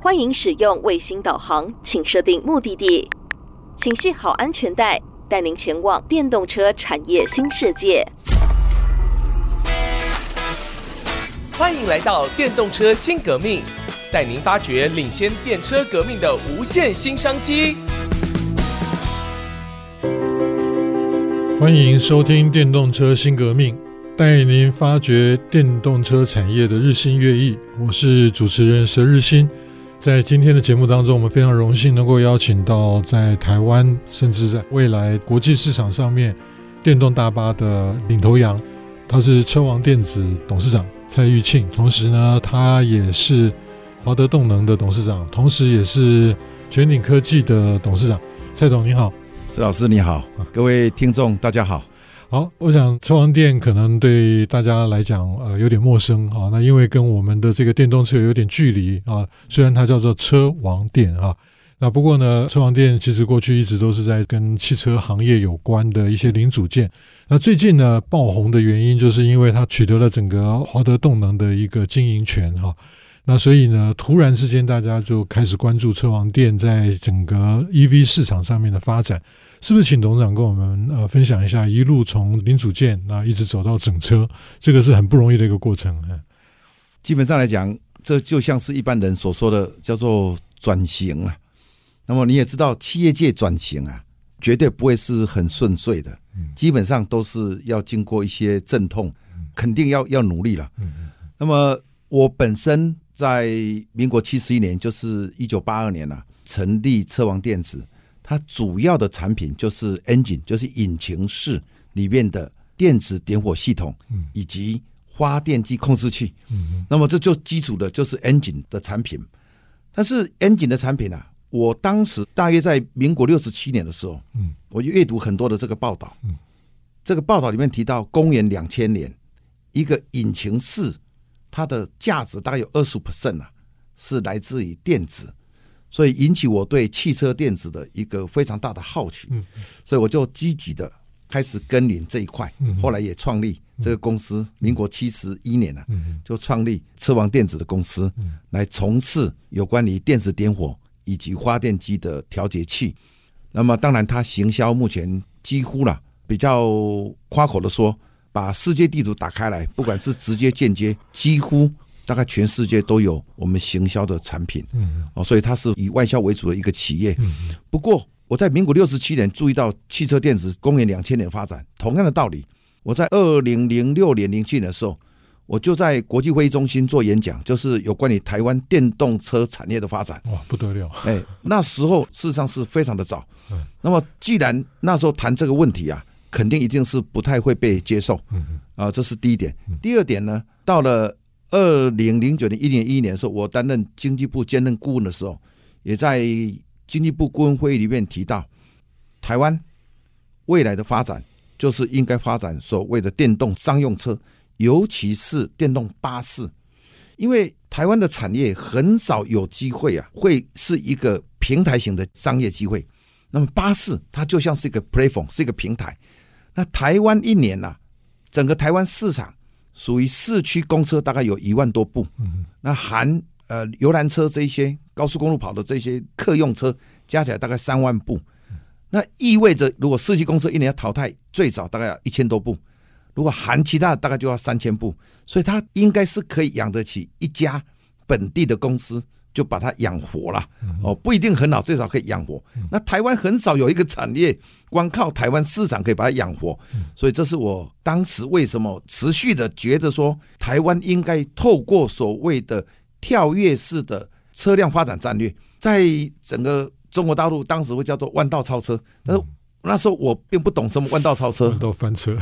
欢迎使用卫星导航，请设定目的地，请系好安全带，带您前往电动车产业新世界。欢迎来到电动车新革命，带您发掘领先电车革命的无限新商机。欢迎收听电动车新革命，带您发掘电动车产业的日新月异。我是主持人佘日新。在今天的节目当中，我们非常荣幸能够邀请到在台湾，甚至在未来国际市场上面电动大巴的领头羊，他是车王电子董事长蔡玉庆，同时呢，他也是华德动能的董事长，同时也是全鼎科技的董事长。蔡董你好。佘老师你好，各位听众大家好。好，我想车王电可能对大家来讲呃有点陌生啊，那因为跟我们的这个电动车有点距离啊，虽然它叫做车王电啊，那不过呢，车王电其实过去一直都是在跟汽车行业有关的一些零组件。那最近呢爆红的原因，就是因为它取得了整个华德动能的一个经营权哈。那所以呢，突然之间大家就开始关注车王店在整个 EV 市场上面的发展，是不是？请董事长跟我们呃分享一下，一路从零组件那一直走到整车，这个是很不容易的一个过程。基本上来讲，这就像是一般人所说的叫做转型啊。那么你也知道，企业界转型啊，绝对不会是很顺遂的，基本上都是要经过一些阵痛，肯定要要努力了。那么我本身。在民国七十一年，就是一九八二年了，成立车王电子。它主要的产品就是 engine，就是引擎室里面的电子点火系统，以及发电机控制器。那么这就基础的就是 engine 的产品。但是 engine 的产品啊，我当时大约在民国六十七年的时候，我就阅读很多的这个报道。这个报道里面提到，公元两千年，一个引擎室。它的价值大概有二十 percent 啊，是来自于电子，所以引起我对汽车电子的一个非常大的好奇，所以我就积极的开始耕耘这一块，后来也创立这个公司。民国七十一年呢，就创立车王电子的公司，来从事有关于电子点火以及发电机的调节器。那么当然，它行销目前几乎了，比较夸口的说。把世界地图打开来，不管是直接间接，几乎大概全世界都有我们行销的产品。哦，所以它是以外销为主的一个企业。不过我在民国六十七年注意到汽车电子公元两千年发展，同样的道理，我在二零零六年、零七年的时候，我就在国际会议中心做演讲，就是有关于台湾电动车产业的发展。哇，不得了！哎，那时候事实上是非常的早。那么既然那时候谈这个问题啊。肯定一定是不太会被接受，啊，这是第一点。第二点呢，到了二零零九年、一年、一年的时候，我担任经济部兼任顾问的时候，也在经济部顾问会议里面提到，台湾未来的发展就是应该发展所谓的电动商用车，尤其是电动巴士，因为台湾的产业很少有机会啊，会是一个平台型的商业机会。那么巴士它就像是一个 platform，是一个平台。那台湾一年呐、啊，整个台湾市场属于市区公车大概有一万多部，那含呃游览车这些高速公路跑的这些客用车加起来大概三万部，那意味着如果市区公车一年要淘汰最少大概要一千多部，如果含其他的大概就要三千部，所以它应该是可以养得起一家本地的公司。就把它养活了哦，不一定很好，最少可以养活。那台湾很少有一个产业，光靠台湾市场可以把它养活，所以这是我当时为什么持续的觉得说，台湾应该透过所谓的跳跃式的车辆发展战略，在整个中国大陆当时会叫做弯道超车，但是那时候我并不懂什么弯道超车，弯道翻车。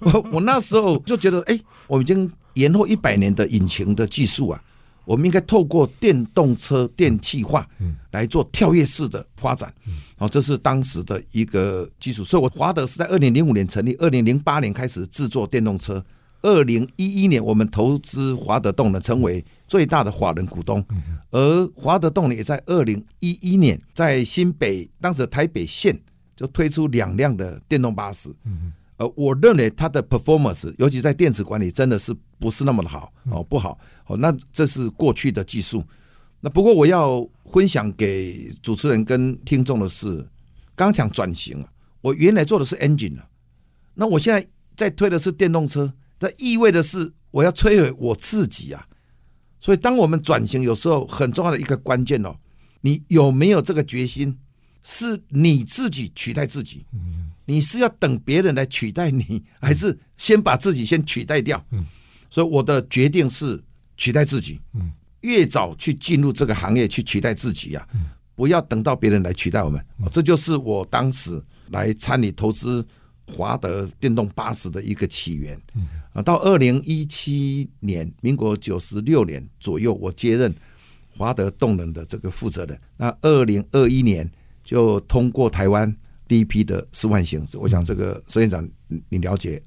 我我那时候就觉得，哎，我已经延后一百年的引擎的技术啊。我们应该透过电动车电气化来做跳跃式的发展，好，这是当时的一个基础。所以，我华德是在二零零五年成立，二零零八年开始制作电动车，二零一一年我们投资华德动能，成为最大的法人股东，而华德动能也在二零一一年在新北当时的台北县就推出两辆的电动巴士。呃，我认为它的 performance，尤其在电池管理，真的是不是那么的好哦，不好哦。那这是过去的技术。那不过我要分享给主持人跟听众的是，刚刚讲转型啊，我原来做的是 engine 啊，那我现在在推的是电动车，这意味的是我要摧毁我自己啊。所以，当我们转型，有时候很重要的一个关键哦，你有没有这个决心？是你自己取代自己？你是要等别人来取代你，还是先把自己先取代掉？所以我的决定是取代自己。越早去进入这个行业去取代自己呀，不要等到别人来取代我们。这就是我当时来参与投资华德电动巴士的一个起源。啊，到二零一七年，民国九十六年左右，我接任华德动能的这个负责人。那二零二一年就通过台湾第一批的示范型，我想这个孙院长你了解。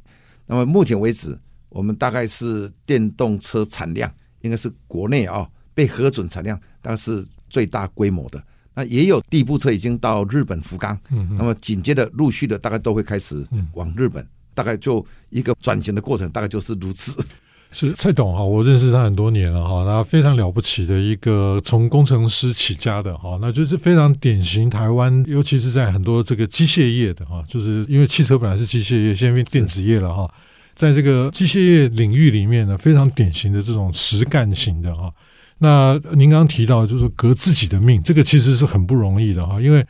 那么目前为止，我们大概是电动车产量应该是国内啊被核准产量大概是最大规模的。那也有第一部车已经到日本福冈，那么紧接着陆续的大概都会开始往日本。大概就一个转型的过程，大概就是如此。是蔡董哈，我认识他很多年了哈，他非常了不起的一个从工程师起家的哈，那就是非常典型台湾，尤其是在很多这个机械业的哈，就是因为汽车本来是机械业，现在变电子业了哈，在这个机械业领域里面呢，非常典型的这种实干型的哈。那您刚刚提到就是革自己的命，这个其实是很不容易的哈，因为。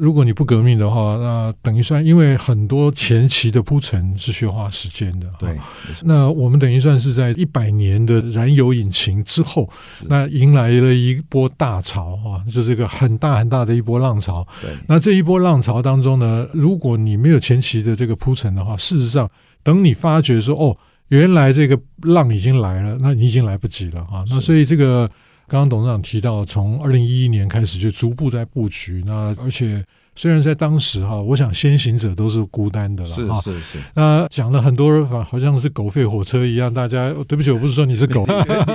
如果你不革命的话，那等于算，因为很多前期的铺陈是需要花时间的。对，那我们等于算是在一百年的燃油引擎之后，那迎来了一波大潮啊，就是一个很大很大的一波浪潮。对，那这一波浪潮当中呢，如果你没有前期的这个铺陈的话，事实上，等你发觉说哦，原来这个浪已经来了，那你已经来不及了啊。那所以这个。刚刚董事长提到，从二零一一年开始就逐步在布局。那而且虽然在当时哈，我想先行者都是孤单的了哈。是是是。那讲了很多人反，好像是狗吠火车一样。大家对不起，我不是说你是狗。没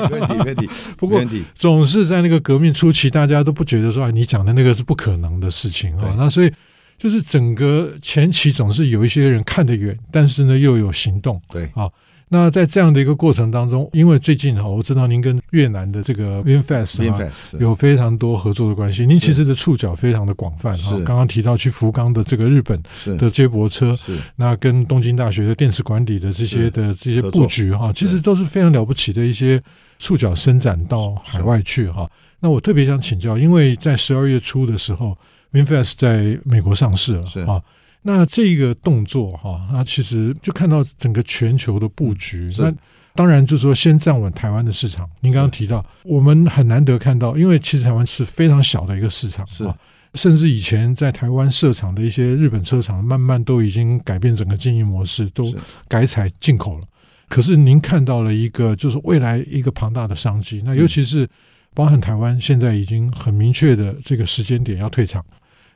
问题，没问题。不过总是在那个革命初期，大家都不觉得说啊，你讲的那个是不可能的事情啊。那所以就是整个前期总是有一些人看得远，但是呢又有行动。对啊。那在这样的一个过程当中，因为最近哈，我知道您跟越南的这个 VinFast 有非常多合作的关系。您其实的触角非常的广泛哈。刚刚提到去福冈的这个日本的接驳车，是那跟东京大学的电池管理的这些的这些布局哈，其实都是非常了不起的一些触角伸展到海外去哈。那我特别想请教，因为在十二月初的时候，VinFast 在美国上市了啊。那这个动作哈，那其实就看到整个全球的布局。那当然就是说，先站稳台湾的市场。您刚刚提到，我们很难得看到，因为其实台湾是非常小的一个市场，是甚至以前在台湾设厂的一些日本车厂，慢慢都已经改变整个经营模式，都改采进口了。可是您看到了一个，就是未来一个庞大的商机。那尤其是包含台湾现在已经很明确的这个时间点要退场。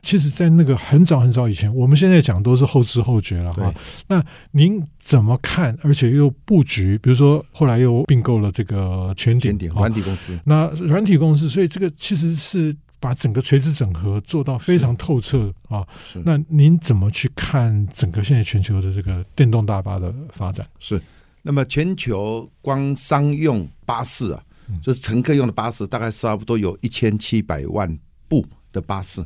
其实，在那个很早很早以前，我们现在讲都是后知后觉了哈。那您怎么看？而且又布局，比如说后来又并购了这个全点软体公司。那软体公司，所以这个其实是把整个垂直整合做到非常透彻啊。是那您怎么去看整个现在全球的这个电动大巴的发展？是。那么全球光商用巴士啊，就是乘客用的巴士，大概差不多有一千七百万部的巴士。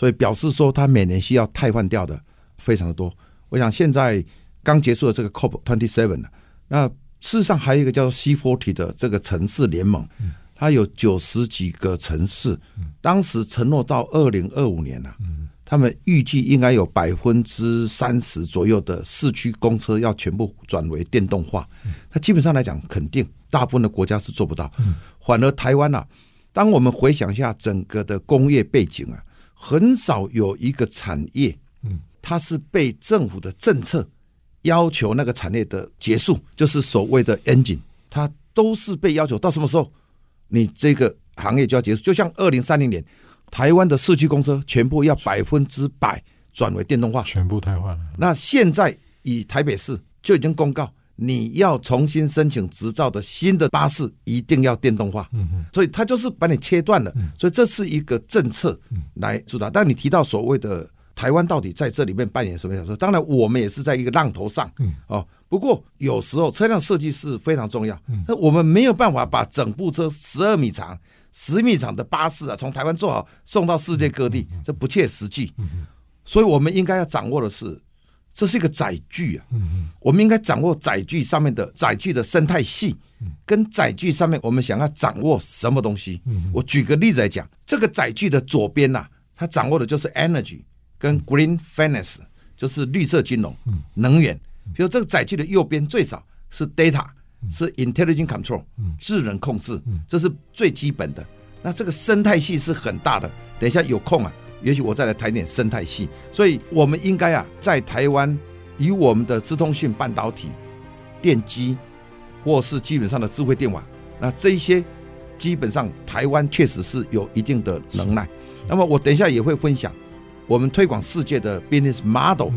所以表示说，它每年需要汰换掉的非常的多。我想现在刚结束的这个 COP twenty seven 那事实上还有一个叫做 C forty 的这个城市联盟，它有九十几个城市，当时承诺到二零二五年了，他们预计应该有百分之三十左右的市区公车要全部转为电动化。那基本上来讲，肯定大部分的国家是做不到，反而台湾啊，当我们回想一下整个的工业背景啊。很少有一个产业，嗯，它是被政府的政策要求那个产业的结束，就是所谓的 engine，它都是被要求到什么时候，你这个行业就要结束。就像二零三零年，台湾的市区公车全部要百分之百转为电动化，全部汰换了。那现在以台北市就已经公告。你要重新申请执照的新的巴士一定要电动化，所以它就是把你切断了，所以这是一个政策来主导。但你提到所谓的台湾到底在这里面扮演什么角色？当然我们也是在一个浪头上，哦。不过有时候车辆设计是非常重要，那我们没有办法把整部车十二米长、十米长的巴士啊，从台湾做好送到世界各地，这不切实际。所以我们应该要掌握的是，这是一个载具啊。我们应该掌握载具上面的载具的生态系，跟载具上面我们想要掌握什么东西。我举个例子来讲，这个载具的左边呐，它掌握的就是 energy 跟 green finance，就是绿色金融、能源。比如这个载具的右边最少是 data，是 intelligent control，智能控制，这是最基本的。那这个生态系是很大的。等一下有空啊。也许我再来谈点生态系，所以我们应该啊，在台湾以我们的资通讯半导体、电机，或是基本上的智慧电网，那这一些基本上台湾确实是有一定的能耐。那么我等一下也会分享我们推广世界的 business model。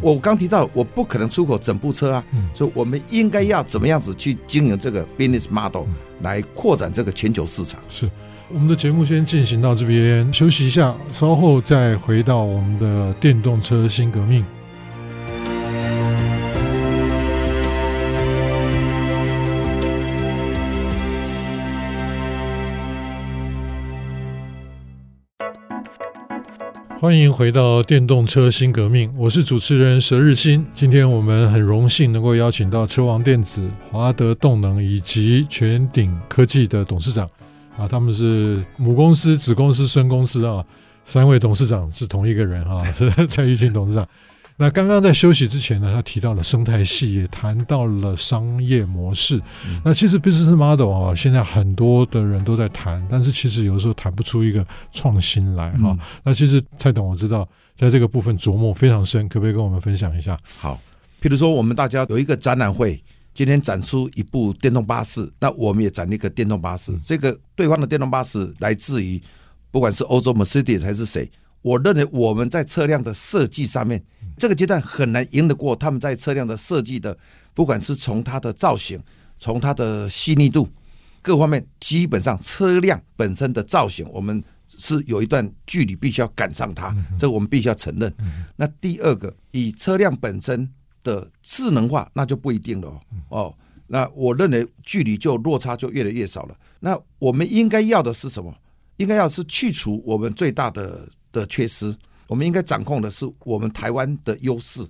我刚提到我不可能出口整部车啊，所以我们应该要怎么样子去经营这个 business model 来扩展这个全球市场？是。我们的节目先进行到这边，休息一下，稍后再回到我们的电动车新革命。欢迎回到电动车新革命，我是主持人佘日新。今天我们很荣幸能够邀请到车王电子、华德动能以及全鼎科技的董事长。啊，他们是母公司、子公司、孙公司啊，三位董事长是同一个人哈，是 蔡玉庆董事长。那刚刚在休息之前呢，他提到了生态系，也谈到了商业模式。嗯、那其实 business model 啊，现在很多的人都在谈，但是其实有的时候谈不出一个创新来哈。嗯、那其实蔡董我知道，在这个部分琢磨非常深，可不可以跟我们分享一下？好，譬如说我们大家有一个展览会。今天展出一部电动巴士，那我们也展了一个电动巴士。这个对方的电动巴士来自于不管是欧洲 Mercedes 还是谁，我认为我们在车辆的设计上面，这个阶段很难赢得过他们在车辆的设计的，不管是从它的造型，从它的细腻度各方面，基本上车辆本身的造型，我们是有一段距离必须要赶上它，这个我们必须要承认。那第二个，以车辆本身。的智能化那就不一定了哦，哦，那我认为距离就落差就越来越少了。那我们应该要的是什么？应该要是去除我们最大的的缺失。我们应该掌控的是我们台湾的优势。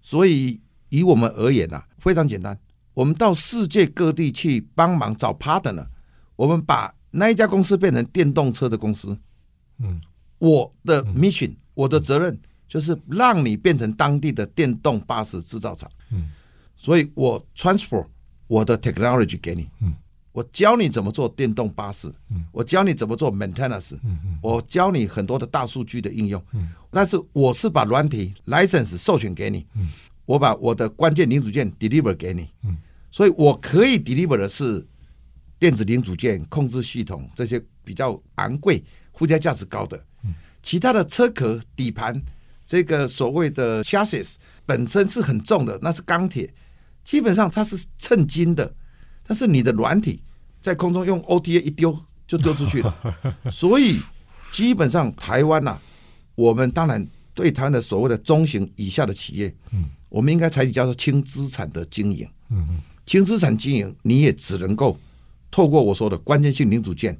所以以我们而言啊，非常简单，我们到世界各地去帮忙找 partner，我们把那一家公司变成电动车的公司。嗯，我的 mission，我的责任。就是让你变成当地的电动巴士制造厂，嗯，所以我 transfer 我的 technology 给你，嗯，我教你怎么做电动巴士，嗯，我教你怎么做 maintenance，嗯嗯，我教你很多的大数据的应用，嗯，但是我是把软体 license 授权给你，嗯，我把我的关键零组件 deliver 给你，嗯，所以我可以 deliver 的是电子零组件、控制系统这些比较昂贵、附加价值高的，嗯，其他的车壳、底盘。这个所谓的 chassis 本身是很重的，那是钢铁，基本上它是称斤的。但是你的软体在空中用 OTA 一丢就丢出去了，所以基本上台湾呐、啊，我们当然对台湾的所谓的中型以下的企业，我们应该采取叫做轻资产的经营。轻资产经营你也只能够透过我说的关键性零组件、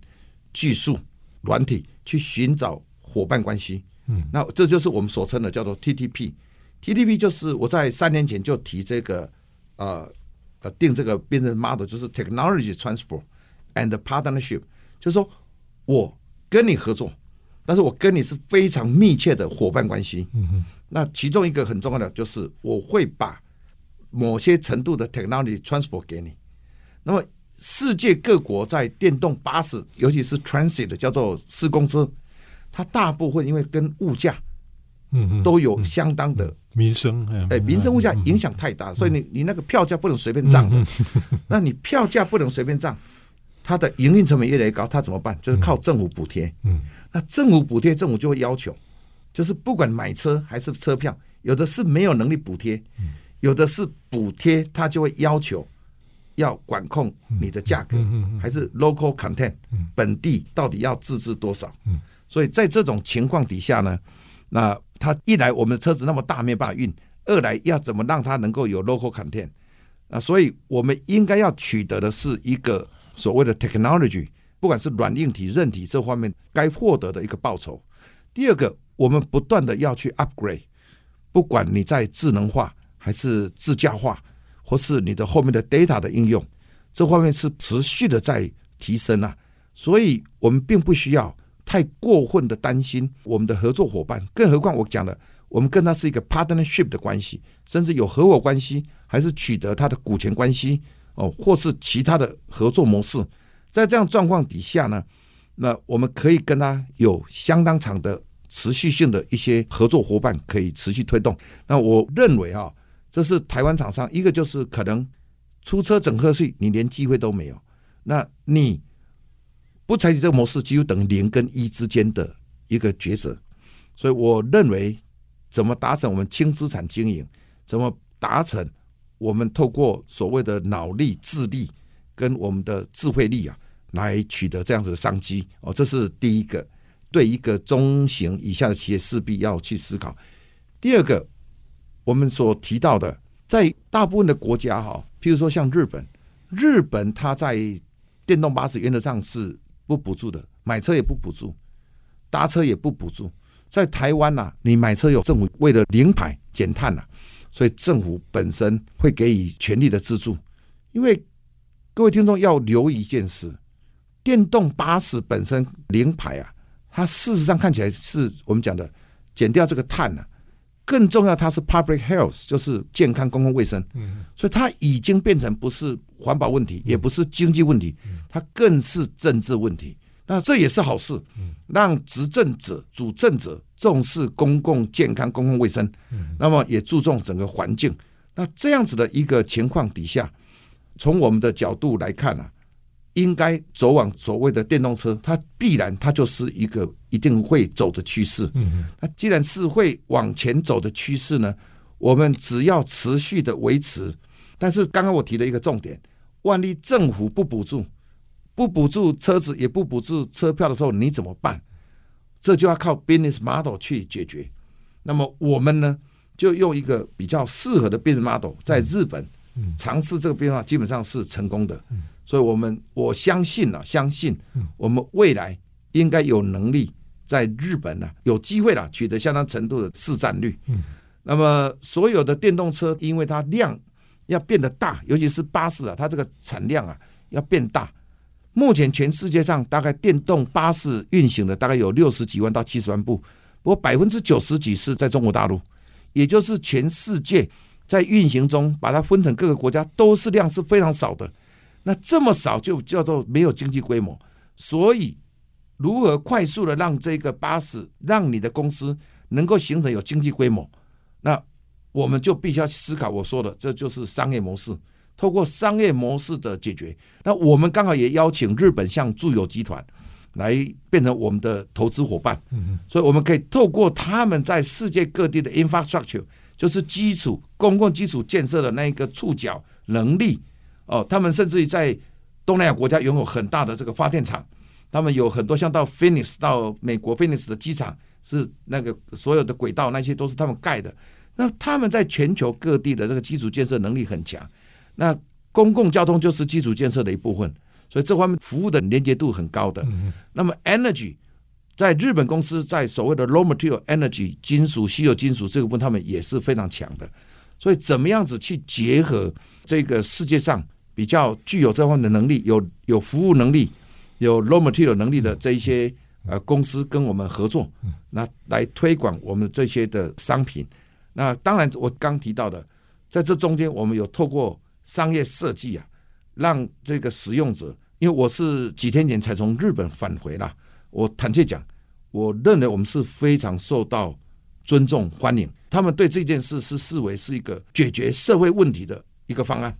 技术、软体去寻找伙伴关系。嗯，那这就是我们所称的叫做 TTP。TTP 就是我在三年前就提这个，呃呃，定这个 business model，就是 technology transfer and partnership，就是说我跟你合作，但是我跟你是非常密切的伙伴关系。嗯哼。那其中一个很重要的就是我会把某些程度的 technology transfer 给你。那么世界各国在电动巴士，尤其是 transit 叫做市公车。它大部分因为跟物价，嗯，都有相当的民生，哎，民生物价影响太大，所以你你那个票价不能随便涨的。那你票价不能随便涨，它的营运成本越来越高，它怎么办？就是靠政府补贴。嗯，那政府补贴，政府就会要求，就是不管买车还是车票，有的是没有能力补贴，有的是补贴，它就会要求要管控你的价格，还是 local content，本地到底要自制多少？所以在这种情况底下呢，那它一来我们的车子那么大没办法运，二来要怎么让它能够有 local content 啊？所以我们应该要取得的是一个所谓的 technology 不管是软硬体、韧体这方面该获得的一个报酬。第二个，我们不断的要去 upgrade，不管你在智能化还是自驾化，或是你的后面的 data 的应用，这方面是持续的在提升啊。所以，我们并不需要太过分的担心我们的合作伙伴，更何况我讲的，我们跟他是一个 partnership 的关系，甚至有合伙关系，还是取得他的股权关系哦，或是其他的合作模式。在这样状况底下呢，那我们可以跟他有相当长的持续性的一些合作伙伴可以持续推动。那我认为啊，这是台湾厂商一个就是可能出车整合税，你连机会都没有。那你不采取这个模式，几乎等于零跟一之间的一个抉择。所以我认为，怎么达成我们轻资产经营，怎么达成我们透过所谓的脑力、智力跟我们的智慧力啊。来取得这样子的商机哦，这是第一个，对一个中型以下的企业势必要去思考。第二个，我们所提到的，在大部分的国家哈，譬如说像日本，日本它在电动巴士原则上是不补助的，买车也不补助，搭车也不补助。在台湾呐，你买车有政府为了零排减碳呐，所以政府本身会给予全力的资助。因为各位听众要留意一件事。电动巴士本身零排啊，它事实上看起来是我们讲的减掉这个碳呐、更重要它是 public health，就是健康公共卫生。所以它已经变成不是环保问题，也不是经济问题，它更是政治问题。那这也是好事，让执政者、主政者重视公共健康、公共卫生，那么也注重整个环境。那这样子的一个情况底下，从我们的角度来看啊。应该走往所谓的电动车，它必然它就是一个一定会走的趋势。嗯那既然是会往前走的趋势呢，我们只要持续的维持。但是刚刚我提了一个重点，万一政府不补助，不补助车子，也不补助车票的时候，你怎么办？这就要靠 business model 去解决。那么我们呢，就用一个比较适合的 business model，在日本尝试这个变化，基本上是成功的。所以，我们我相信了、啊，相信我们未来应该有能力在日本呢、啊、有机会了取得相当程度的市占率。那么，所有的电动车，因为它量要变得大，尤其是巴士啊，它这个产量啊要变大。目前全世界上大概电动巴士运行的大概有六十几万到七十万部，不过百分之九十几是在中国大陆，也就是全世界在运行中把它分成各个国家都是量是非常少的。那这么少就叫做没有经济规模，所以如何快速的让这个巴士，让你的公司能够形成有经济规模，那我们就必须要思考我说的，这就是商业模式。透过商业模式的解决，那我们刚好也邀请日本向住友集团来变成我们的投资伙伴，所以我们可以透过他们在世界各地的 infrastructure，就是基础公共基础建设的那一个触角能力。哦，他们甚至于在东南亚国家拥有很大的这个发电厂，他们有很多像到 Phoenix 到美国 Phoenix 的机场是那个所有的轨道那些都是他们盖的。那他们在全球各地的这个基础建设能力很强。那公共交通就是基础建设的一部分，所以这方面服务的连接度很高的。那么 Energy 在日本公司在所谓的 Raw Material Energy 金属稀有金属这个部分，他们也是非常强的。所以怎么样子去结合这个世界上？比较具有这方面的能力，有有服务能力，有 raw material 能力的这一些呃公司跟我们合作，那来推广我们这些的商品。那当然，我刚提到的，在这中间，我们有透过商业设计啊，让这个使用者，因为我是几天前才从日本返回啦，我坦率讲，我认为我们是非常受到尊重欢迎，他们对这件事是视为是一个解决社会问题的一个方案。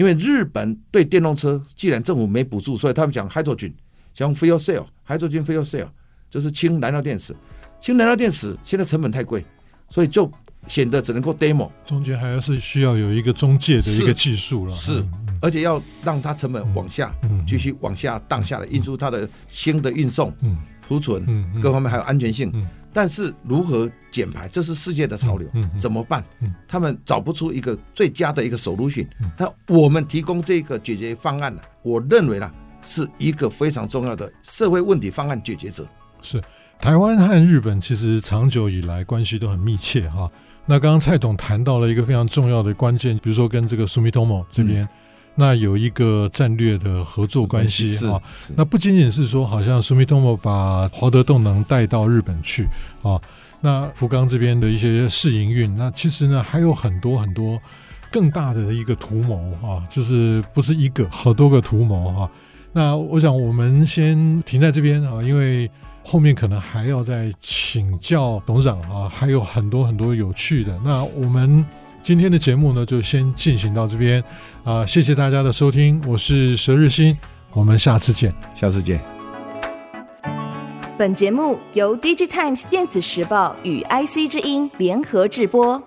因为日本对电动车，既然政府没补助，所以他们讲 hydrogen，讲 fuel cell，hydrogen fuel cell 就是氢燃料电池。氢燃料电池现在成本太贵，所以就显得只能够 demo。中间还是需要有一个中介的一个技术了，是，而且要让它成本往下继续往下荡下来，运输它的氢的运送、储存各方面还有安全性。但是如何减排，这是世界的潮流，怎么办？他们找不出一个最佳的一个 solution。那我们提供这个解决方案呢？我认为呢，是一个非常重要的社会问题方案解决者。是台湾和日本其实长久以来关系都很密切哈。那刚刚蔡董谈到了一个非常重要的关键，比如说跟这个 Sumitomo 这边，嗯、那有一个战略的合作关系啊。那不仅仅是说，好像 Sumitomo 把华德动能带到日本去啊，那福冈这边的一些试营运，那其实呢还有很多很多更大的一个图谋啊，就是不是一个，好多个图谋哈。那我想我们先停在这边啊，因为后面可能还要再请教董事长啊，还有很多很多有趣的。那我们今天的节目呢，就先进行到这边啊，谢谢大家的收听，我是佘日新，我们下次见，下次见。本节目由 DigiTimes 电子时报与 IC 之音联合制播。